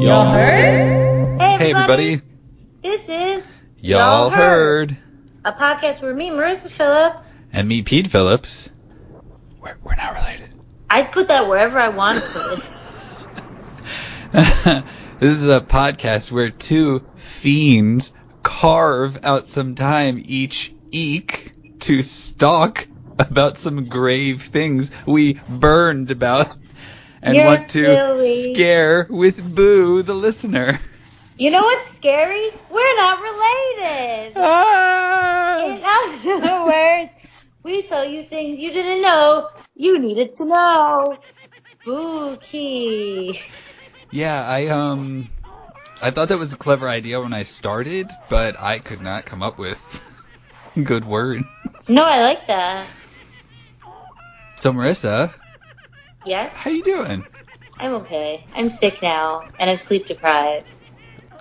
Y'all heard? Hey everybody, This is y'all heard. a podcast where me, Marissa Phillips, And me, Pete Phillips. We're, we're not related. I put that wherever I want to put it. this is a podcast where two fiends carve out some time each eek to talk about some grave things we burned about and You're want to silly. scare with boo the listener. You know what's scary? We're not related. Ah! In other words, we tell you things you didn't know you needed to know. Spooky. Yeah, I um I thought that was a clever idea when I started, but I could not come up with good word. No, I like that. So Marissa, Yes, how you doing? I'm okay. I'm sick now, and I'm sleep deprived.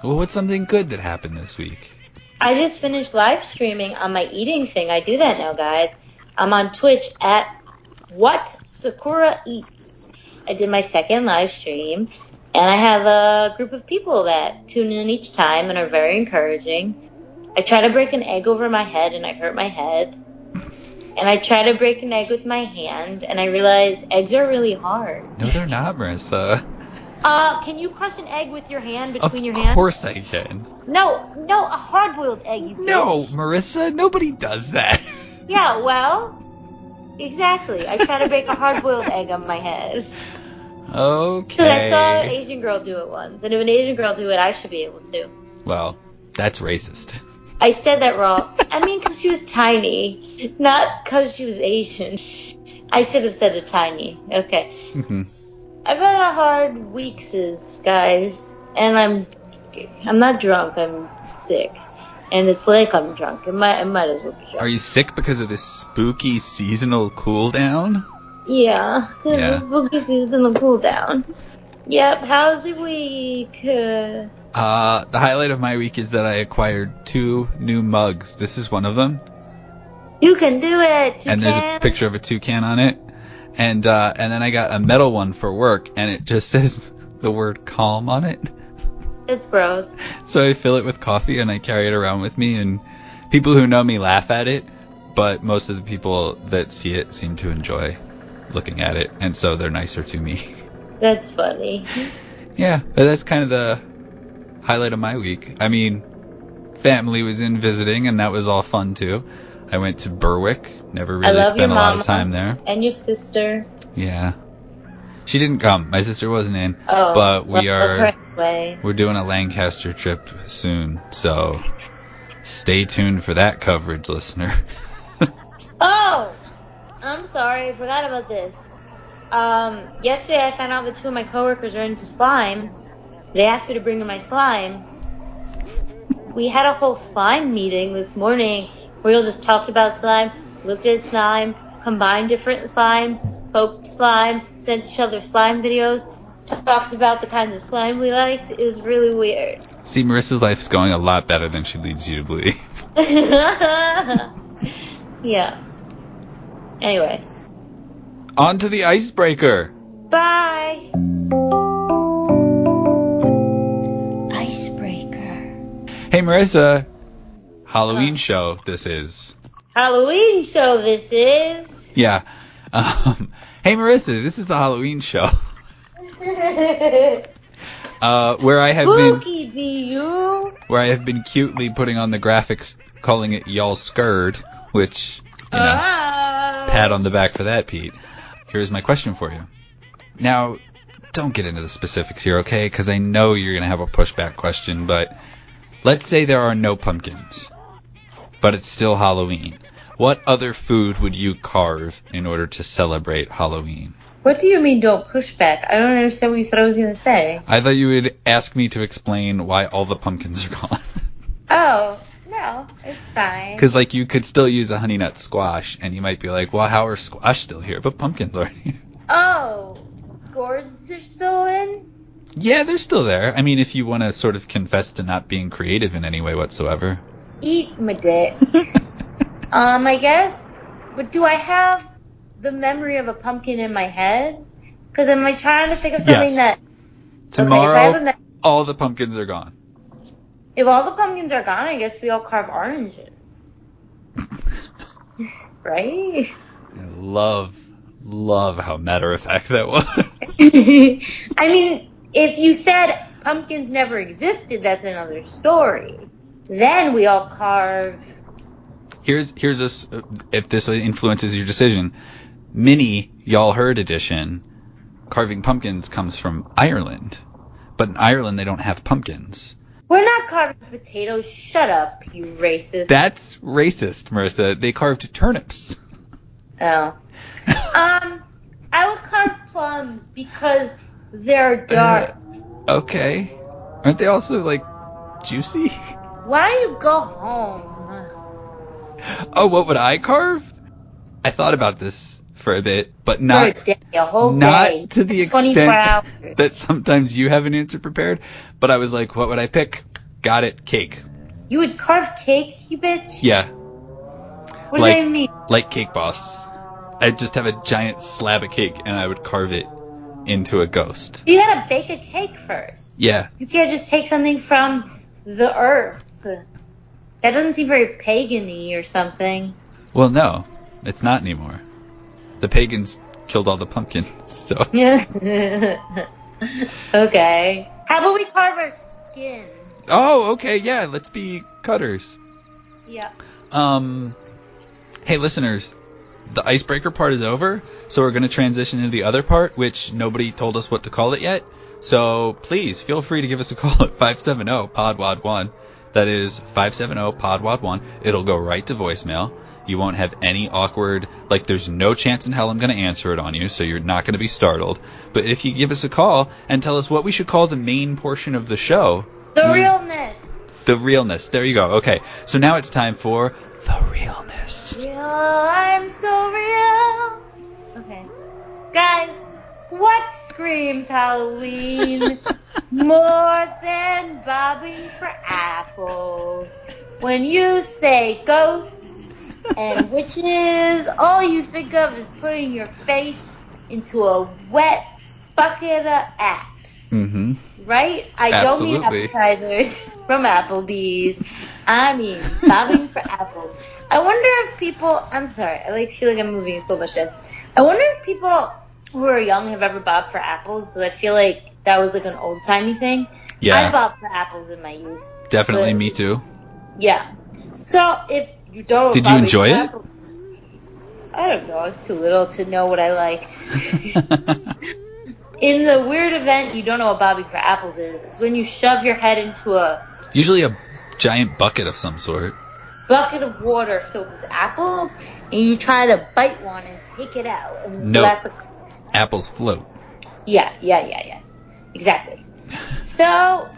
Well, what's something good that happened this week? I just finished live streaming on my eating thing. I do that now, guys. I'm on Twitch at What Sakura Eats. I did my second live stream, and I have a group of people that tune in each time and are very encouraging. I try to break an egg over my head, and I hurt my head. And I try to break an egg with my hand, and I realize eggs are really hard. No, they're not, Marissa. Uh, can you crush an egg with your hand Of between your hands? Of course I can. No, no, a hard-boiled egg. You No, bitch. Marissa, nobody does that. Yeah, well, exactly. I try to break a hard-boiled egg on my head. Okay. Because I saw an. Asian girl do it once, and if an Asian girl do it, I should be able to. Well, that's racist. I said that wrong. I mean, because she was tiny, not because she was Asian. I should have said a tiny. Okay. Mhm. I've had a hard weeks, guys, and I'm I'm not drunk. I'm sick, and it's like I'm drunk. I might I might as well be drunk. Are you sick because of this spooky seasonal cool down? Yeah, because Yeah. the spooky season will cool down. Yep, how's your week? Uh, Uh, the highlight of my week is that I acquired two new mugs. This is one of them. you can do it. and there's a picture of a toucan on it. And uh, and then I got a metal one for work, and it just says the word "calm" on it. It's gross. So I fill it with coffee and I carry it around with me, and people who know me laugh at it, but most of the people that see it seem to enjoy looking at it, and so they're nicer to me. That's funny. yeah, but that's kind of the highlight of my week. I mean, family was in visiting, and that was all fun too. I went to Berwick. Never really spent a lot of time there. and your sister. Yeah. She didn't come. My sister wasn't in. Oh, But we are-. We're doing a Lancaster trip soon, so stay tuned for that coverage, listener. Oh, I'm sorry, I forgot about this. Um, yesterday I found out that two of my coworkers are into slime. They asked me to bring in my slime. We had a whole slime meeting this morning where we all just talked about slime, looked at slime, combined different slimes, poked slimes, sent each other slime videos, talked about the kinds of slime we liked. It was really weird. See, Marissa's life's going a lot better than she leads you to believe. yeah. Anyway, On to the icebreaker. bye. Hey, Marissa. Halloween show this is. Halloween show this is. Yeah. Um, hey, Marissa, this is the Halloween show. Uh, where I have been be you. where I have been cutely putting on the graphics, calling it y'all scared, which you know, Ah. pat on the back for that, Pete. Here's my question for you. Now, don't get into the specifics here, okay? Because I know you're gonna have a pushback question, but let's say there are no pumpkins, but it's still Halloween. What other food would you carve in order to celebrate Halloween? What do you mean don't push back? I don't understand what you thought I was gonna say. I thought you would ask me to explain why all the pumpkins are gone. Oh, no, it's fine. Because like you could still use a honey nut squash, and you might be like, "Well, how are squash still here, but pumpkins are here?" Oh, gourds are still in? Yeah, they're still there. I mean, if you want to sort of confess to not being creative in any way whatsoever. Eat my dick. um, I guess. But do I have the memory of a pumpkin in my head? Because am I trying to think of something Yes. that Tomorrow, Okay, if I have a me- all the pumpkins are gone. if all the pumpkins are gone, I guess we all carve oranges, right? I love, love how matter of fact that was. I mean, if you said pumpkins never existed, that's another story. Then we all carve. here's here's this. If this influences your decision, mini y'all heard edition, carving pumpkins comes from Ireland, but in Ireland they don't have pumpkins. We're not carving potatoes. Shut up, you racist. That's racist, Marissa. They carved turnips. Oh. Um, I would carve plums because they're dark. Okay, aren't they also like juicy? Why don't you go home? Oh, what would I carve? I thought about this for a bit, but not a day, a whole not day. to the 24 extent hours. that sometimes you have an answer prepared. But I was like, what would I pick? Got it, cake. You would carve cake, you bitch? Yeah, What like- that mean? like Cake Boss. I'd just have a giant slab of cake and I would carve it into a ghost. You gotta bake a cake first. Yeah, You can't just take something from the earth. That doesn't seem very pagan-y or something. well, no, it's not anymore. The pagans killed all the pumpkins, so Yeah okay. How about we carve our skin? oh, okay, yeah, let's be cutters. Yeah. Um, hey, listeners, the icebreaker part is over, so we're going to transition into the other part, which nobody told us what to call it yet. So please feel free to give us a call at 570-PODWAD1. That is 570-PODWAD1. It'll go right to voicemail. You won't have any awkward, like there's no chance in hell I'm going to answer it on you, so you're not going to be startled. But if you give us a call and tell us what we should call the main portion of the show, The realness. the realness. There you go. Okay, so now it's time for the realness. Real, I'm so real. Okay. Guys, what screams Halloween more than bobbing for apples? When you say ghosts and witches, all you think of is putting your face into a wet bucket of apps. Mm-hmm. Right? I don't mean appetizers from Applebee's. I mean bobbing for apples. I wonder if people. I'm sorry. I like feel like I'm moving in slow motion. I wonder if people who are young have ever bobbed for apples because I feel like that was like an old timey thing. Yeah. I bobbed for apples in my youth. Definitely But- me too. Yeah. So if you don't, Did you enjoy it? apples- I don't know. I was too little to know what I liked. in the weird event you don't know what bobbing for apples is, it's when you shove your head into a Usually a giant bucket of some sort. Bucket of water filled with apples and you try to bite one and take it out. And so No. that's a Apples float. yeah, yeah, yeah, yeah. Exactly. So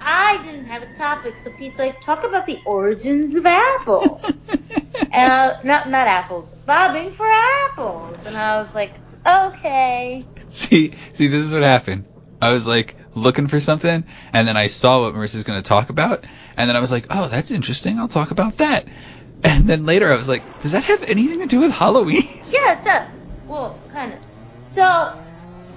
I didn't have a topic, so Pete's like, talk about the origins of apples. uh, not not apples, bobbing for apples. And I was like, okay. see, see, this is what happened. I was like looking for something, and then I saw what Marissa's going to talk about, and then I was like, oh, that's interesting. I'll talk about that. And then later I was like, does that have anything to do with Halloween? Yeah, it does. Well, kind of. So,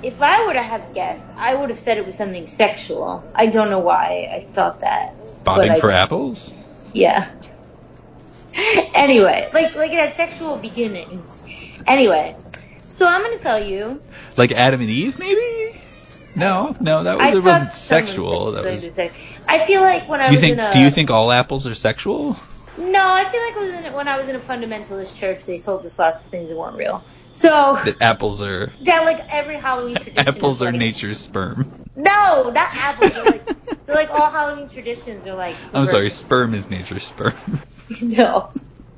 if I were to have guessed, I would have said it was something sexual. I don't know why I thought that. Bobbing for apples? Yeah. anyway, like like it had sexual beginnings. Anyway, so I'm gonna tell you. Like Adam and Eve, maybe? No, no, that was, it wasn't sexual. That was. sex- I feel like when I Do you was think? in a Do you think all apples are sexual? no, I feel like I was in, when I was in a fundamentalist church, they told us lots of things that weren't real. So That apples are that like every Halloween tradition. apples are like, nature's sperm. No, not apples. They're like, they're like all Halloween traditions are like. I'm sorry, sperm is nature's sperm. no.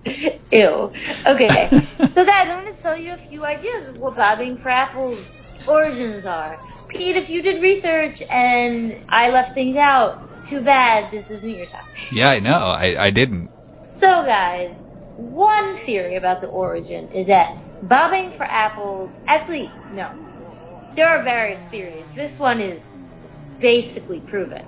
Ew. Okay. so guys, I'm gonna tell you a few ideas of what bobbing for apples origins are. Pete, if you did research and I left things out, too bad this isn't your topic. yeah, I know. I, I didn't. So guys, one theory about the origin is that bobbing for apples, actually, no. There are various theories. This one is basically proven.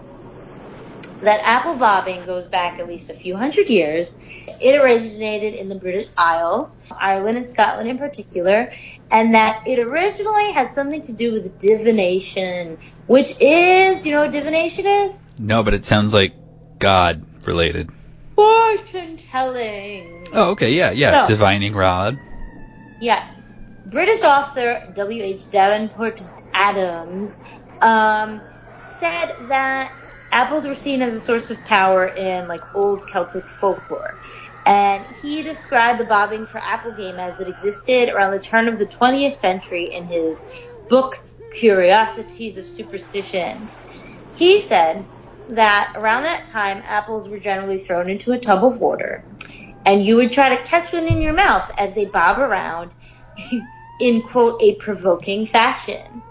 That apple bobbing goes back at least a few hundred years. It originated in the British Isles, Ireland and Scotland in particular, and that it originally had something to do with divination, which is, do you know what divination is? No, but it sounds like God related. Fortune telling. Oh, okay, yeah, yeah. So- Divining rod. Yes. British author W.H. Davenport Adams um, said that apples were seen as a source of power in like old Celtic folklore. And he described the bobbing for apple game as it existed around the turn of the 20th century in his book Curiosities of Superstition. He said that around that time apples were generally thrown into a tub of water and you would try to catch one in your mouth as they bob around in quote a provoking fashion.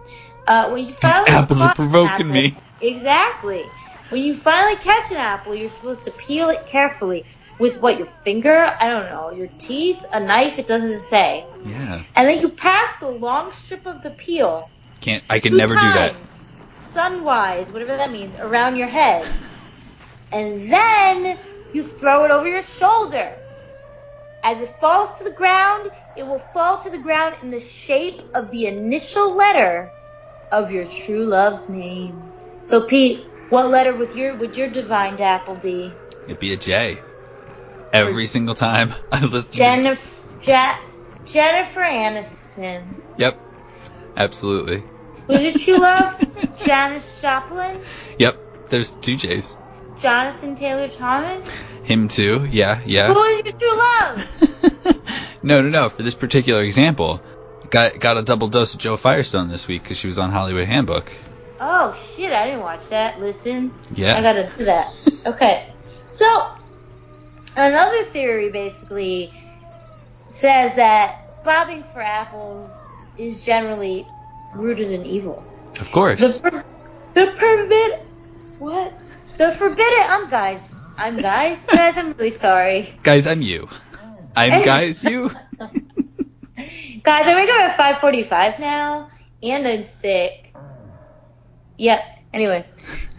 Uh, when you finally apples are provoking apple- me. Exactly. When you finally catch an apple, you're supposed to peel it carefully with what your finger, I don't know, your teeth, a knife, it doesn't say. Yeah. And then you pass the long strip of the peel Can't I can never do that. times, Sunwise, whatever that means, around your head. And then you throw it over your shoulder. As it falls to the ground, it will fall to the ground in the shape of the initial letter of your true love's name. So Pete, what letter with your would your divine apple be? It'd be a J. Every single time I listen. Jennifer Jennifer Aniston. Yep. Absolutely. Who's your true love? Janis Joplin? Yep. There's two J's. Jonathan Taylor Thomas? Him too. Yeah. Yeah. Who is your true love? no, no, no. For this particular example, got got a double dose of Jo Firestone this week because she was on Hollywood Handbook. Oh shit, I didn't watch that. Listen. Yeah. I gotta do that. Okay. So, another theory basically says that bobbing for apples is generally rooted in evil. Of course. The, per- the forbid, what? The forbidden, I'm guys. I'm guys. guys, I'm really sorry. guys, I'm you. I'm guys you. Guys, I wake up at 5:45 now, and I'm sick. Yep. Anyway,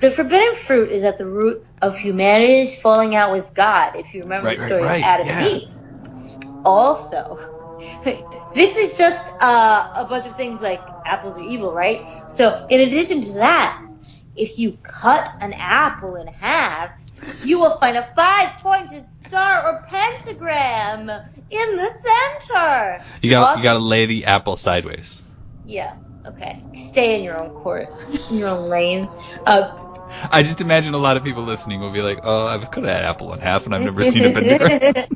the forbidden fruit is at the root of humanity's falling out with God. If you remember Right, the story right, of Adam yeah. and Eve. Also, this is just uh, a bunch of things like apples are evil, right? So, in addition to that, if you cut an apple in half, you will find a five-pointed star or pentagram in the center. You got you got to lay the apple sideways. yeah. Okay. Stay in your own court, in your own lane. Uh, I just imagine a lot of people listening will be like, "Oh, I've cut that apple in half, and I've never seen a pentagram."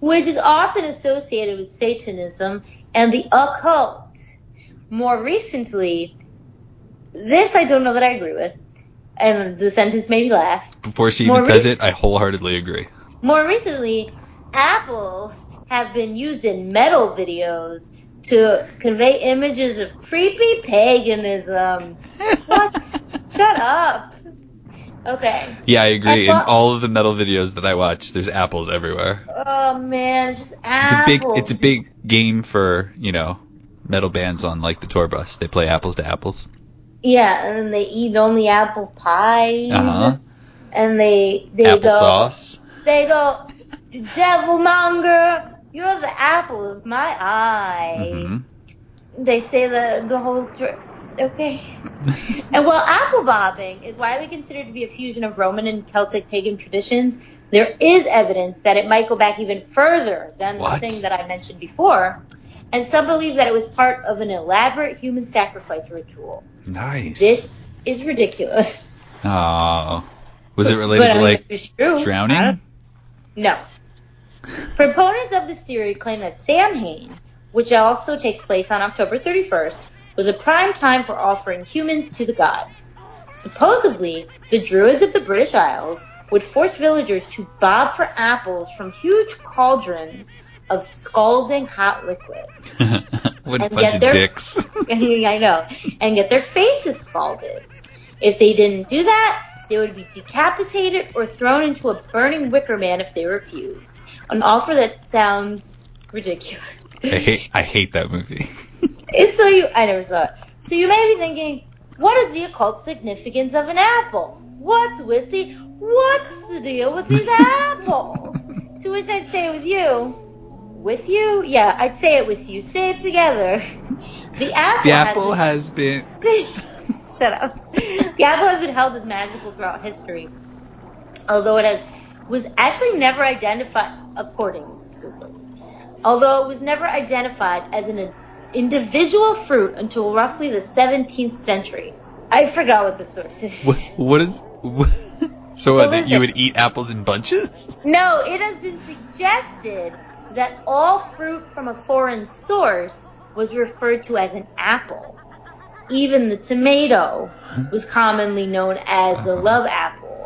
Which is often associated with Satanism and the occult. More recently, this I don't know that I agree with, and the sentence made me laugh. Before she More even says rec- it, I wholeheartedly agree. More recently, apples have been used in metal videos to convey images of creepy paganism. What? Shut up. Okay. Yeah, I agree. And In all of the metal videos that I watch, there's apples everywhere. Oh man, it's just It's a apples. big it's a big game for, you know, metal bands on like the tour bus. They play apples to apples. Yeah, and they eat only apple pies. Uh-huh. And they they go Applesauce. they go Devilmonger, you're the apple of my eye. Mhm. They say the the whole tr- okay. And while apple bobbing is widely considered to be a fusion of Roman and Celtic pagan traditions, there is evidence that it might go back even further than What? the thing that I mentioned before. And some believe that it was part of an elaborate human sacrifice ritual. Nice. This is ridiculous. Oh. Was it related But, to like. I don't- drowning? No. Proponents of this theory claim that Samhain, which also takes place on October 31st, was a prime time for offering humans to the gods. Supposedly, the druids of the British Isles would force villagers to bob for apples from huge cauldrons of scalding hot liquid. what a bunch get of their- dicks. I know. And get their faces scalded. If they didn't do that, they would be decapitated or thrown into a burning wicker man if they refused. An offer that sounds ridiculous. I hate I hate that movie. It's so you I never saw it. So you may be thinking, what is the occult significance of an apple? What's with the what's the deal with these apples? to which I'd say with you, with you? Yeah, I'd say it with you. Say it together. The apple. The apple has been. Shut up. The apple has been held as magical throughout history, although it has was actually never identified according to this. Although it was never identified as an individual fruit until roughly the 17th century. I forgot what the source is. What, what is? What, so Well, that you listen. would eat apples in bunches? No, it has been suggested that all fruit from a foreign source was referred to as an apple. Even the tomato was commonly known as the uh-huh. love apple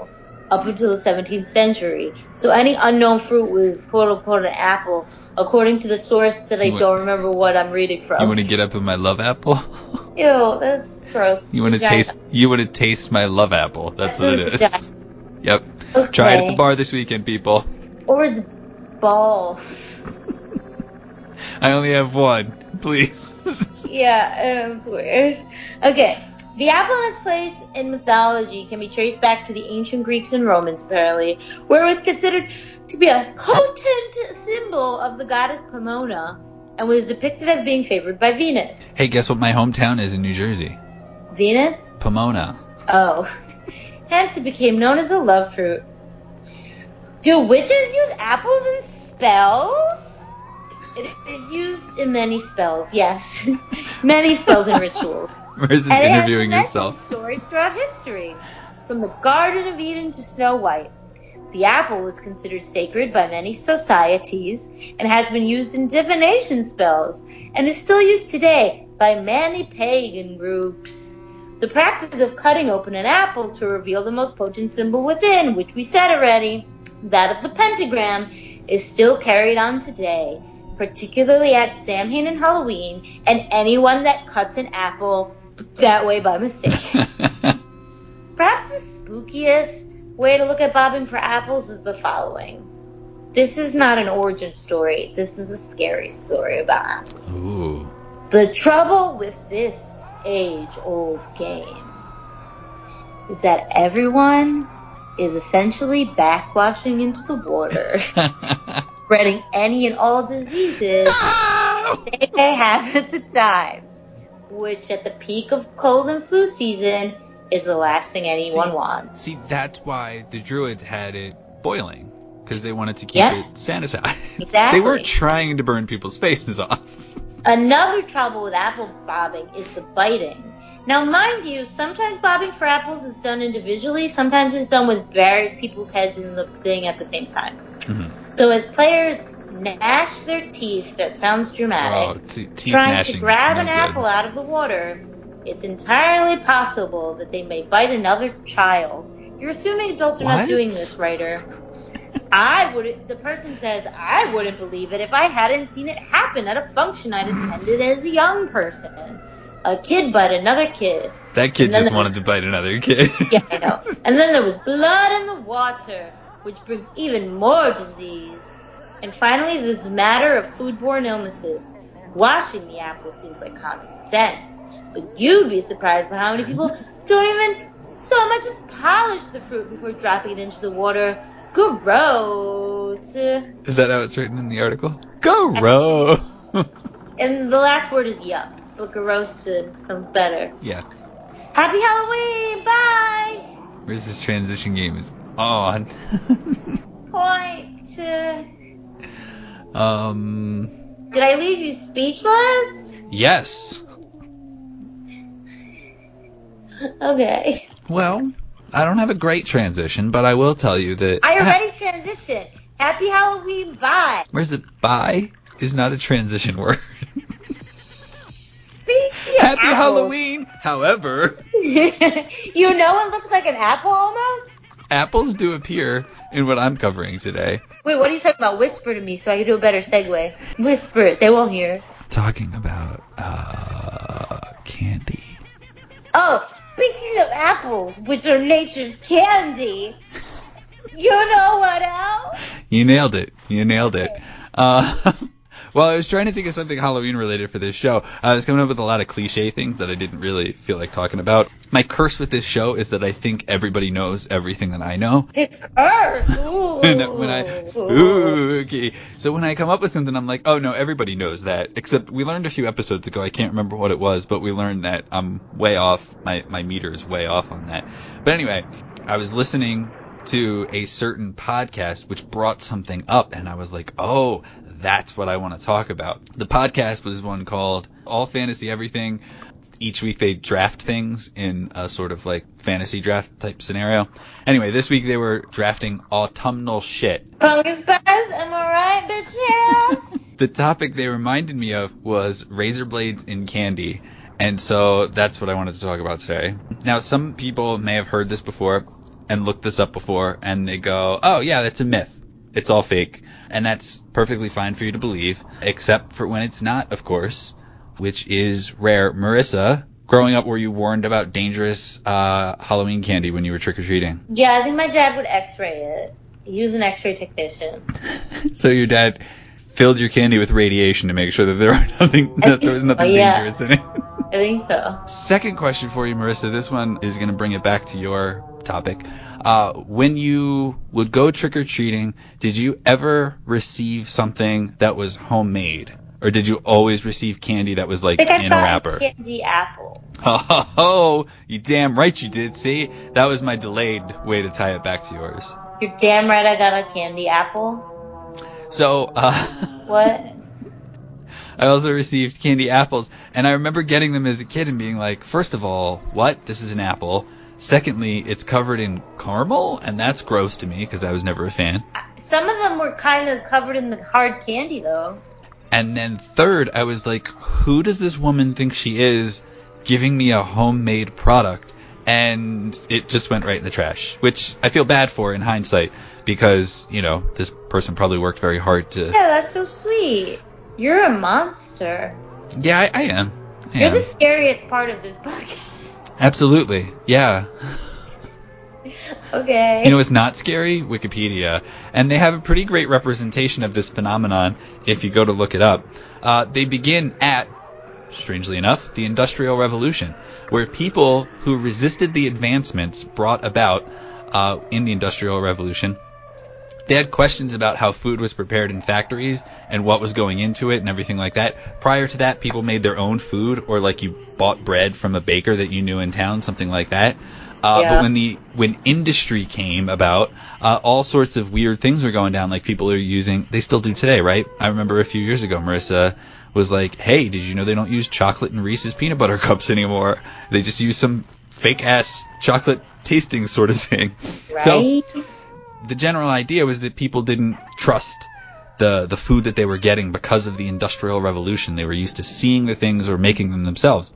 up until the 17th century. So any unknown fruit was quote unquote an apple, according to the source that I want- don't remember what I'm reading from. You want to get up in my love apple? Ew, that's gross. You want to taste? You want to taste my love apple? That's what it is. Yep. Okay. Try it at the bar this weekend, people. Or it's balls. I only have one. Please. Yeah, it's weird. Okay. The apple and its place in mythology can be traced back to the ancient Greeks and Romans, apparently, where it was considered to be a potent symbol of the goddess Pomona and was depicted as being favored by Venus. hey, guess what my hometown is in New Jersey? Venus? Pomona. Oh. Hence it became known as a love fruit. Do witches use apples in spells? It is used in many spells, yes. many spells and rituals. Where's this And interviewing yourself? Stories throughout history, from the Garden of Eden to Snow White. The apple was considered sacred by many societies and has been used in divination spells and is still used today by many pagan groups. The practice of cutting open an apple to reveal the most potent symbol within, which we said already, that of the pentagram, is still carried on today, particularly at Samhain and Halloween, and anyone that cuts an apple that way by mistake. Perhaps the spookiest way to look at bobbing for apples is the following. This is not an origin story. This is a scary story about apples. Ooh. The trouble with this age-old game is that everyone is essentially backwashing into the water, spreading any and all diseases they may have at the time, which at the peak of cold and flu season is the last thing anyone See- wants. See, that's why the druids had it boiling because they wanted to keep Yeah. it sanitized. Exactly. They weren't trying to burn people's faces off. Another trouble with apple bobbing is the biting. Now, mind you, sometimes bobbing for apples is done individually, sometimes it's done with various people's heads in the thing at the same time. Mhm. So as players gnash their teeth, that sounds Oh, dramatic, te- teeth trying gnashing. to grab an apple out of the water, it's entirely possible that they may bite another child. You're assuming adults are What? not doing this, writer. I would. The person says I wouldn't believe it if I hadn't seen it happen at a function I'd attended as a young person. A kid bite another kid. That kid just wanted to bite another kid. Yeah, I know. And then there was blood in the water, which brings even more disease. And finally, this matter of foodborne illnesses. Washing the apple seems like common sense, but you'd be surprised by how many people don't even so much as polish the fruit before dropping it into the water. Gross. Is that how it's written in the article? Row. And the last word is yuck, but gross sounds better. yeah. Happy Halloween! Bye! Where's this transition game is on? Point. Uh, um. Did I leave you speechless? Yes. Okay. Well, I don't have a great transition, but I will tell you that. I already transitioned. Happy Halloween, bye. Where's the Bye is not a transition word. Happy apples- Halloween. However, you know it looks like an apple almost? Apples do appear in what I'm covering today. Wait, what are you talking about? Whisper to me so I can do a better segue. Whisper it. They won't hear. Talking about uh candy. Oh, speaking of apples, which are nature's candy, you know what else? You nailed it. You nailed it. Uh, Well, I was trying to think of something Halloween related for this show. Uh, I was coming up with a lot of cliche things that I didn't really feel like talking about. My curse with this show is that I think everybody knows everything that I know. It's cursed. Ooh. And when I spooky. So when I come up with something, I'm like, oh no, everybody knows that. Except we learned a few episodes ago. I can't remember what it was, but we learned that I'm way off. My my meter is way off on that. But anyway, I was listening to a certain podcast which brought something up, and I was like, oh, that's what I want to talk about. The podcast was one called All Fantasy Everything. Each week they draft things in a sort of like fantasy draft type scenario. Anyway, this week they were drafting autumnal shit. Pumpkin spice, am I right, bitch? The topic they reminded me of was razor blades in candy. And so that's what I wanted to talk about today. Now, some people may have heard this before and looked this up before and they go, oh yeah, that's a myth. It's all fake. And that's perfectly fine for you to believe, except for when it's not, of course, which is rare. Marissa, growing up, were you warned about dangerous uh, Halloween candy when you were trick or treating? yeah, I think my dad would x-ray it. He was an x-ray technician. so your dad filled your candy with radiation to make sure that there nothing that there was nothing Oh, yeah. dangerous in it. I think so. Second question for you, Marissa. This one is going to bring it back to your topic. Uh, when you would go trick or treating, did you ever receive something that was homemade? Or did you always receive candy that was like I think I in a wrapper? candy apple. Ho! You damn right you did. See, that was my delayed way to tie it back to yours. You're damn right I got a candy apple. So, uh, What? I also received candy apples, and I remember getting them as a kid and being like, first of all, what? This is an apple. Secondly, it's covered in caramel, and that's gross to me because I was never a fan. Some of them were kind of covered in the hard candy though. And then third, I was like, who does this woman think she is giving me a homemade product? And it just went right in the trash, which I feel bad for in hindsight because, you know, this person probably worked very hard to. Yeah, that's so sweet. You're a monster. Yeah, I, I am. I You're am. the scariest part of this podcast. Absolutely. Yeah. Okay. You know what's not scary? Wikipedia. And they have a pretty great representation of this phenomenon if you go to look it up. Uh, they begin at, strangely enough, the Industrial Revolution, where people who resisted the advancements brought about uh, in the Industrial Revolution they had questions about how food was prepared in factories and what was going into it and everything like that. Prior to that, people made their own food, or like you bought bread from a baker that you knew in town, something like that. Uh, Yeah. But when the when industry came about, uh, all sorts of weird things were going down. Like people are using, they still do today, right? I remember a few years ago, Marissa was like, "Hey, did you know they don't use chocolate and Reese's peanut butter cups anymore? They just use some fake ass chocolate tasting sort of thing." right? So the general idea was that people didn't trust the the food that they were getting because of the industrial revolution. They were used to seeing the things or making them themselves.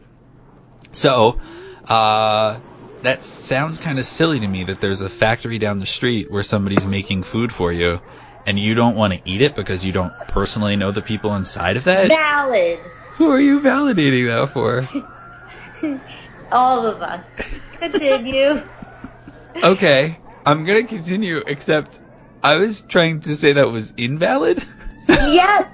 So, uh, that sounds kind of silly to me that there's a factory down the street where somebody's making food for you and you don't want to eat it because you don't personally know the people inside of that. Valid. Who are you validating that for? All of us. Continue. Okay, I'm gonna continue, except I was trying to say that was invalid. yes.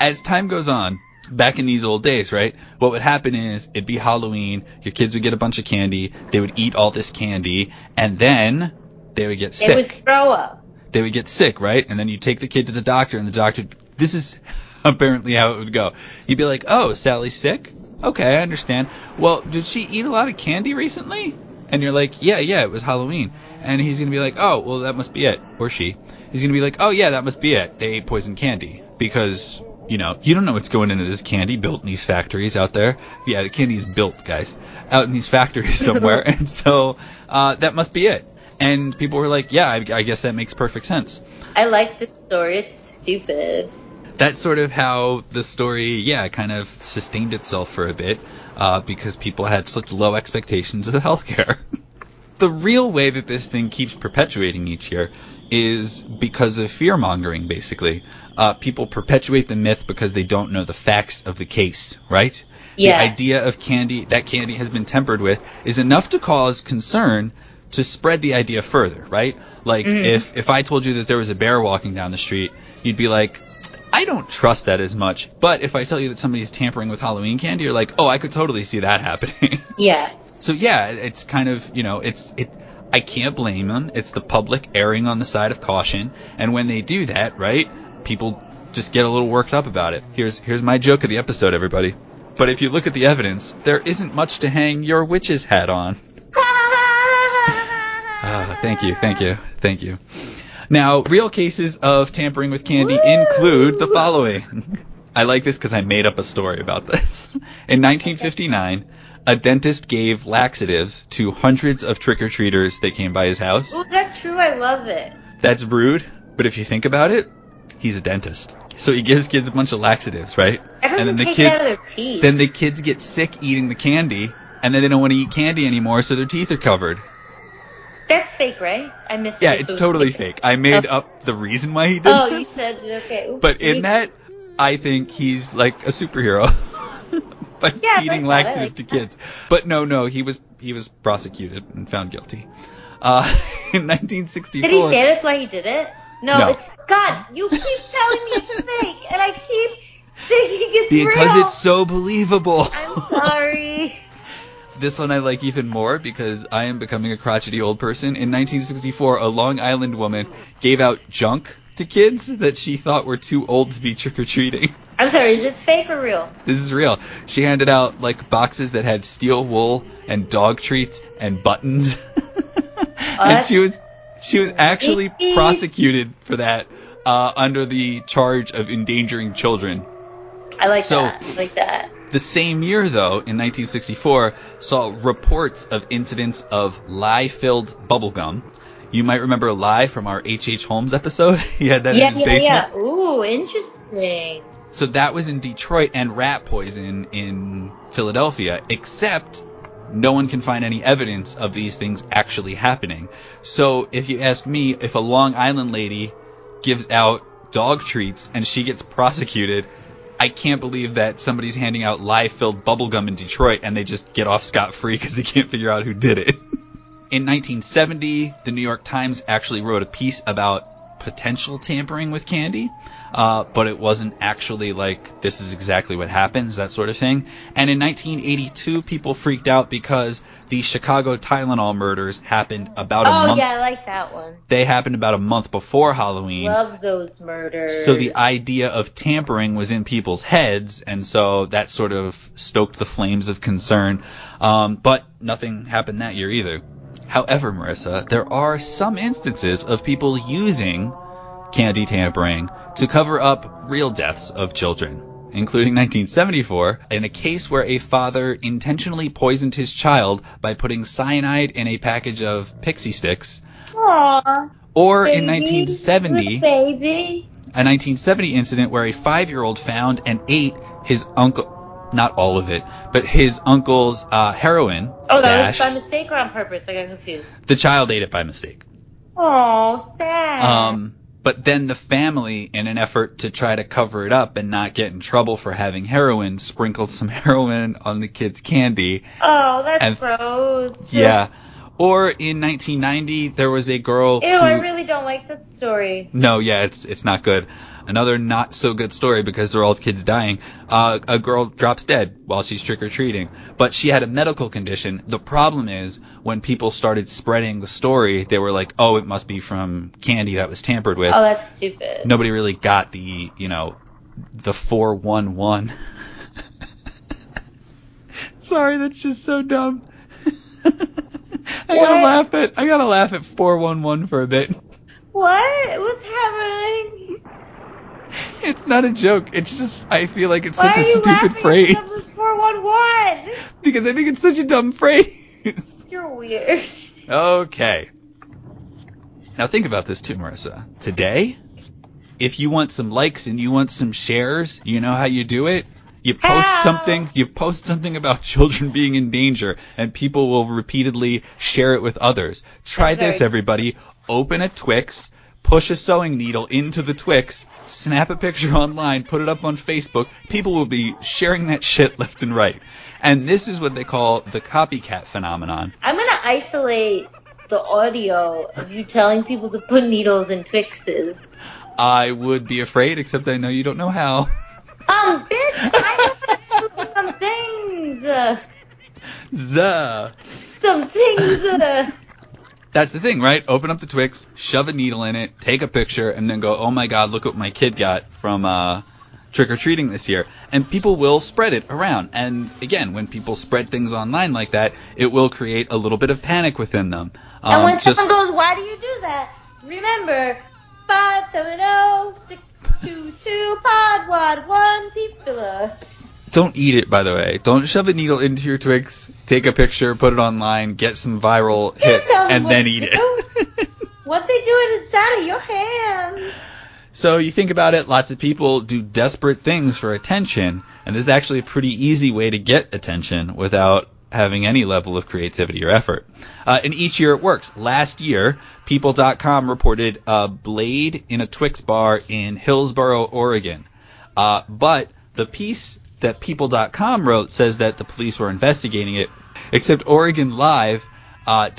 as time goes on, back in these old days, right? What would happen is it'd be Halloween, your kids would get a bunch of candy, they would eat all this candy, and then they would get It would sick. throw up. They would get sick, right? And then you take the kid to the doctor, and the doctor, this is apparently how it would go. You'd be like, oh, Sally's sick? Okay, I understand. Well, did she eat a lot of candy recently? And you're like, yeah, yeah, it was Halloween. And he's gonna be like, oh, well, that must be it. Or she. He's gonna be like, oh, yeah, that must be it. They ate poison candy. Because, you know, you don't know what's going into this candy built in these factories out there. Yeah, the candy is built, guys. Out in these factories somewhere. and so, uh, that must be it. And people were like, yeah, I, I guess that makes perfect sense. I like this story. It's stupid. That's sort of how the story, yeah, kind of sustained itself for a bit, uh, because people had such low expectations of healthcare. the real way that this thing keeps perpetuating each year is because of fear mongering, basically. Uh, people perpetuate the myth because they don't know the facts of the case, right? Yeah. The idea of candy, that candy has been tempered with, is enough to cause concern to spread the idea further, right? Like, if, if I told you that there was a bear walking down the street, you'd be like, I don't trust that as much. But if I tell you that somebody's tampering with Halloween candy, you're like, oh, I could totally see that happening. Yeah. so yeah, it's kind of you know, it's it. I can't blame them. It's the public erring on the side of caution, and when they do that, right, people just get a little worked up about it. Here's here's my joke of the episode, everybody. But if you look at the evidence, there isn't much to hang your witch's hat on. Ah, thank you, thank you, thank you. Now, real cases of tampering with candy Woo! include the following. I like this because I made up a story about this. In 1959, a dentist gave laxatives to hundreds of trick-or-treaters that came by his house. Ooh, that's true. I love it. That's rude, but if you think about it, he's a dentist. So he gives kids a bunch of laxatives, right? And then the kids, it out of their teeth. then the kids get sick eating the candy, and then they don't want to eat candy anymore, so their teeth are covered. That's fake, right? I missed it. Yeah, it's totally fake. I made Oh. up the reason why he did it. Oh, you this. said okay. Oops. But in that, I think he's like a superhero by Yeah, feeding like that. I laxative like to kids. But no, no, he was he was prosecuted and found guilty. Uh, in 1964. Did he say that's why he did it? No, No. it's God. You keep telling me it's fake, and I keep thinking it's Because real. it's so believable. I'm sorry. This one I like even more because I am becoming a crotchety old person. In 1964, a Long Island woman gave out junk to kids that she thought were too old to be trick or treating. I'm sorry. Is this fake or real? This is real. She handed out like boxes that had steel wool and dog treats and buttons. and she was she was actually prosecuted for that uh, under the charge of endangering children. I like So- that. I like that. The same year, though, in 1964, saw reports of incidents of lye-filled bubblegum. You might remember Lye from our H.H. Holmes episode. he had that yeah, in his yeah, basement. yeah. Ooh, interesting. So that was in Detroit and rat poison in Philadelphia, except no one can find any evidence of these things actually happening. So if you ask me, if a Long Island lady gives out dog treats and she gets prosecuted, I can't believe that somebody's handing out lye-filled bubblegum in Detroit and they just get off scot-free because they can't figure out who did it. In 1970, the New York Times actually wrote a piece about potential tampering with candy, uh, but it wasn't actually like this is exactly what happens, that sort of thing. And in 1982, people freaked out because the Chicago Tylenol murders happened about a Oh month. Oh yeah, I like that one. They happened about a month before Halloween. Love those murders. So the idea of tampering was in people's heads, and so that sort of stoked the flames of concern. Um, but nothing happened that year either. However, Marissa, there are some instances of people using candy tampering to cover up real deaths of children, including 1974, in a case where a father intentionally poisoned his child by putting cyanide in a package of pixie sticks, Aww, or in baby, 1970, baby. a 1970 incident where a five-year-old found and ate his uncle, not all of it, but his uncle's uh, heroin Oh, that dash. was by mistake or on purpose? I got confused. the child ate it by mistake. Oh, sad. Um, but then the family, in an effort to try to cover it up and not get in trouble for having heroin, sprinkled some heroin on the kid's candy. oh, that's gross. Yeah. Or in 1990, there was a girl Ew, who. I really don't like that story. No, yeah, it's it's not good. Another not so good story because they're all kids dying. Uh, a girl drops dead while she's trick or treating, but she had a medical condition. The problem is when people started spreading the story, they were like, "Oh, it must be from candy that was tampered with." Oh, that's stupid. Nobody really got the you know the four one one. Sorry, that's just so dumb. I gotta laugh at I gotta laugh at four one one for a bit. What? What's happening? It's not a joke. It's just I feel like it's Why such are a you stupid laughing at phrase numbers 411? because I think it's such a dumb phrase. You're weird. Okay. Now think about this too, Marissa. Today, if you want some likes and you want some shares, you know how you do it? You post How? something, you post something about children being in danger and people will repeatedly share it with others. Try That's this very- everybody. Open a Twix, push a sewing needle into the Twix, snap a picture online, put it up on Facebook. People will be sharing that shit left and right. And this is what they call the copycat phenomenon. I'm gonna isolate the audio of you telling people to put needles in Twixes. I would be afraid, except I know you don't know how. Um, bitch, I how to do some things. Zuh. some things. Uh, That's the thing, right? Open up the Twix, shove a needle in it, take a picture, and then go, oh my god, look what my kid got from uh, trick or treating this year. And people will spread it around. And again, when people spread things online like that, it will create a little bit of panic within them. and Um, when just- someone goes, why do you do that? Remember, 570-622 pod wad one people. Don't eat it, by the way. Don't shove a needle into your Twix, take a picture, put it online, get some viral hits, and then eat do. it. What they doing inside of your hands? So you think about it, lots of people do desperate things for attention, and this is actually a pretty easy way to get attention without having any level of creativity or effort. Uh, and each year it works. Last year, People.com reported a blade in a Twix bar in Hillsboro, Oregon. Uh, but the piece that People.com wrote says that the police were investigating it, except Oregon Live uh,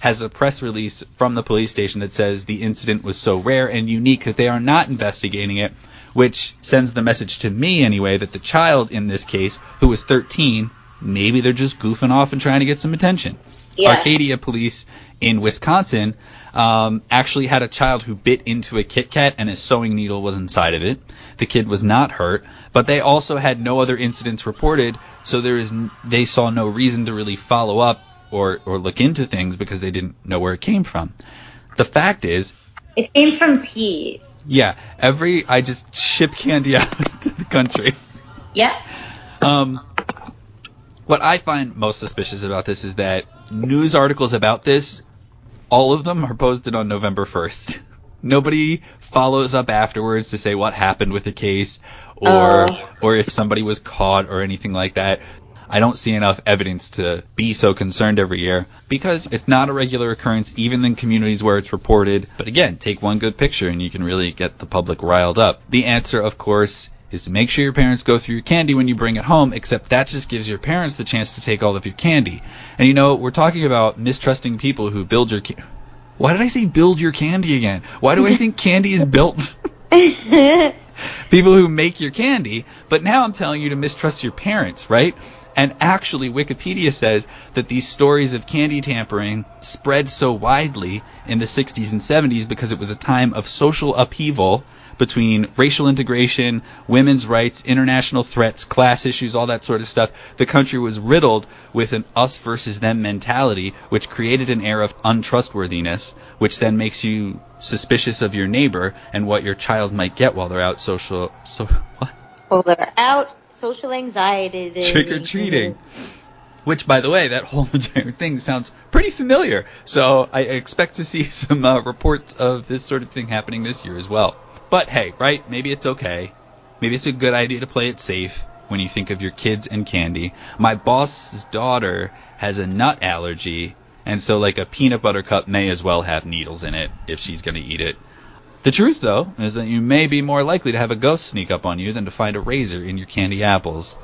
has a press release from the police station that says the incident was so rare and unique that they are not investigating it, which sends the message to me anyway that the child in this case, who was 13, maybe they're just goofing off and trying to get some attention. Arcadia police in Wisconsin um, actually had a child who bit into a Kit Kat and a sewing needle was inside of it. The kid was not hurt, but they also had no other incidents reported, so there is n- they saw no reason to really follow up or or look into things because they didn't know where it came from. The fact is, It came from Pete. yeah, every I just ship candy out to the country. Yeah. Um, what I find most suspicious about this is that news articles about this, all of them are posted on November 1st. Nobody follows up afterwards to say what happened with the case or Oh. or if somebody was caught or anything like that. I don't see enough evidence to be so concerned every year because it's not a regular occurrence even in communities where it's reported. But again, take one good picture and you can really get the public riled up. The answer, of course, is to make sure your parents go through your candy when you bring it home, except that just gives your parents the chance to take all of your candy. And you know, we're talking about mistrusting people who build your ca- Why did I say build your candy again? Why do I think candy is built? people who make your candy, but now I'm telling you to mistrust your parents, right? And actually, Wikipedia says that these stories of candy tampering spread so widely in the 60s and 70s because it was a time of social upheaval between racial integration, women's rights, international threats, class issues, all that sort of stuff. The country was riddled with an us versus them mentality, which created an air of untrustworthiness, which then makes you suspicious of your neighbor and what your child might get while they're out social. So what? well, they're out social anxiety. Trick or treating. Which, by the way, that whole entire thing sounds pretty familiar. So I expect to see some uh, reports of this sort of thing happening this year as well. But hey, right? Maybe it's okay. Maybe it's a good idea to play it safe when you think of your kids and candy. My boss's daughter has a nut allergy, and so like a peanut butter cup may as well have needles in it if she's going to eat it. The truth, though, is that you may be more likely to have a ghost sneak up on you than to find a razor in your candy apples.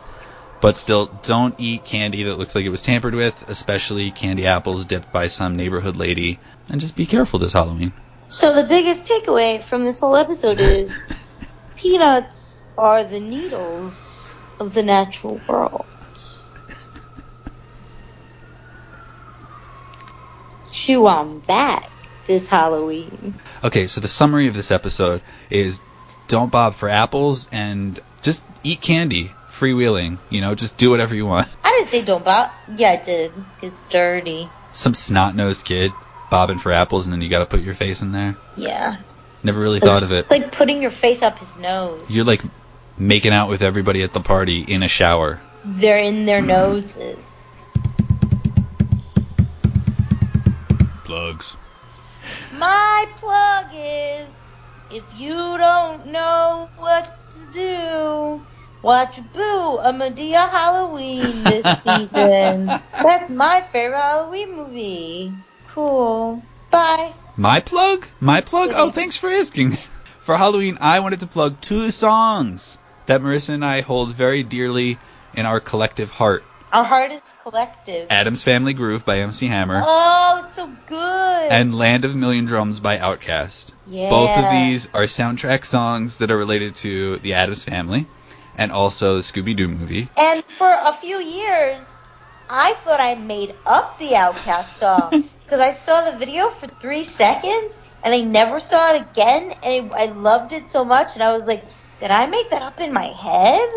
But still, don't eat candy that looks like it was tampered with, especially candy apples dipped by some neighborhood lady. And just be careful this Halloween. So the biggest takeaway from this whole episode is peanuts are the needles of the natural world. Chew on that this Halloween. Okay, so the summary of this episode is don't bob for apples and just eat candy, freewheeling. You know, just do whatever you want. I didn't say don't bob. Yeah, I did. It's dirty. Some snot nosed kid bobbing for apples and then you gotta put your face in there. Yeah. Never really thought of it. It's like putting your face up his nose. You're like making out with everybody at the party in a shower. They're in their noses. Plugs. My plug is if you don't know what to do, watch Boo, a Madea Halloween this season. That's my favorite Halloween movie. Cool. Bye. My plug? My plug? Oh, thanks for asking. For Halloween, I wanted to plug two songs that Marissa and I hold very dearly in our collective heart. Our Hardest Collective. Addams Family Groove by MC Hammer, Oh, it's so good. and Land of a Million Drums by Outkast. yeah. Both of these are soundtrack songs that are related to the Addams Family and also the Scooby Doo movie. And for a few years, I thought I made up the Outkast song because I saw the video for three seconds and I never saw it again, and I, I loved it so much, and I was like, did I make that up in my head?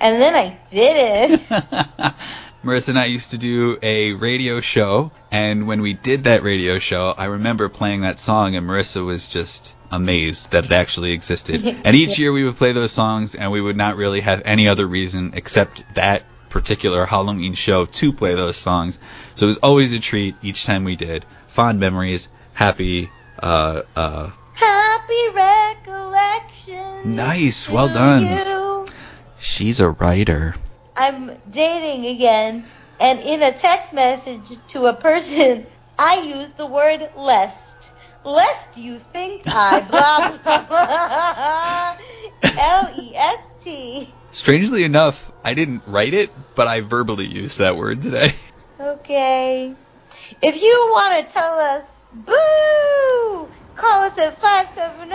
And then I did it. Marissa and I used to do a radio show, and when we did that radio show, I remember playing that song, and Marissa was just amazed that it actually existed. and each year we would play those songs, and we would not really have any other reason except that particular Halloween show to play those songs. So it was always a treat each time we did. Fond memories, happy, uh, uh, Happy recollections. Nice, well done. you. she's a writer. I'm dating again, and in a text message to a person, I used the word lest. Lest you think I blah blah blah. L E S T. Strangely enough, I didn't write it, but I verbally used that word today. Okay. If you want to tell us boo, call us at 570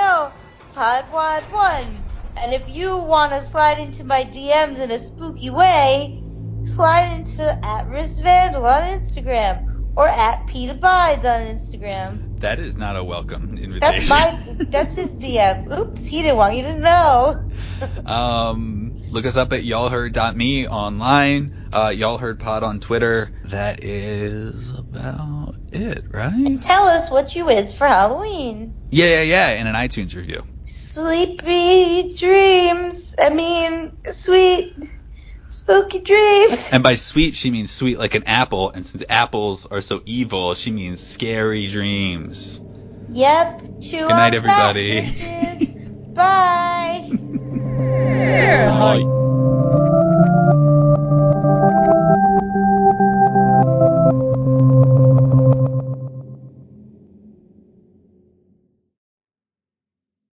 podwad one. And if you want to slide into my DMs in a spooky way, slide into at Risk Vandal on Instagram or at Pete Abides on Instagram. That is not a welcome invitation. That's my that's his DM. Oops, he didn't want you to know. Um, look us up at y'allheard.me online, uh, y'all heard pod on Twitter. That is about it, right? Tell us what you is for Halloween. Yeah, yeah, yeah, and an iTunes review. Sleepy dreams. I mean, sweet, spooky dreams. And by sweet, she means sweet like an apple. And since apples are so evil, she means scary dreams. Yep. Chew Good night, everybody. Bye. Bye.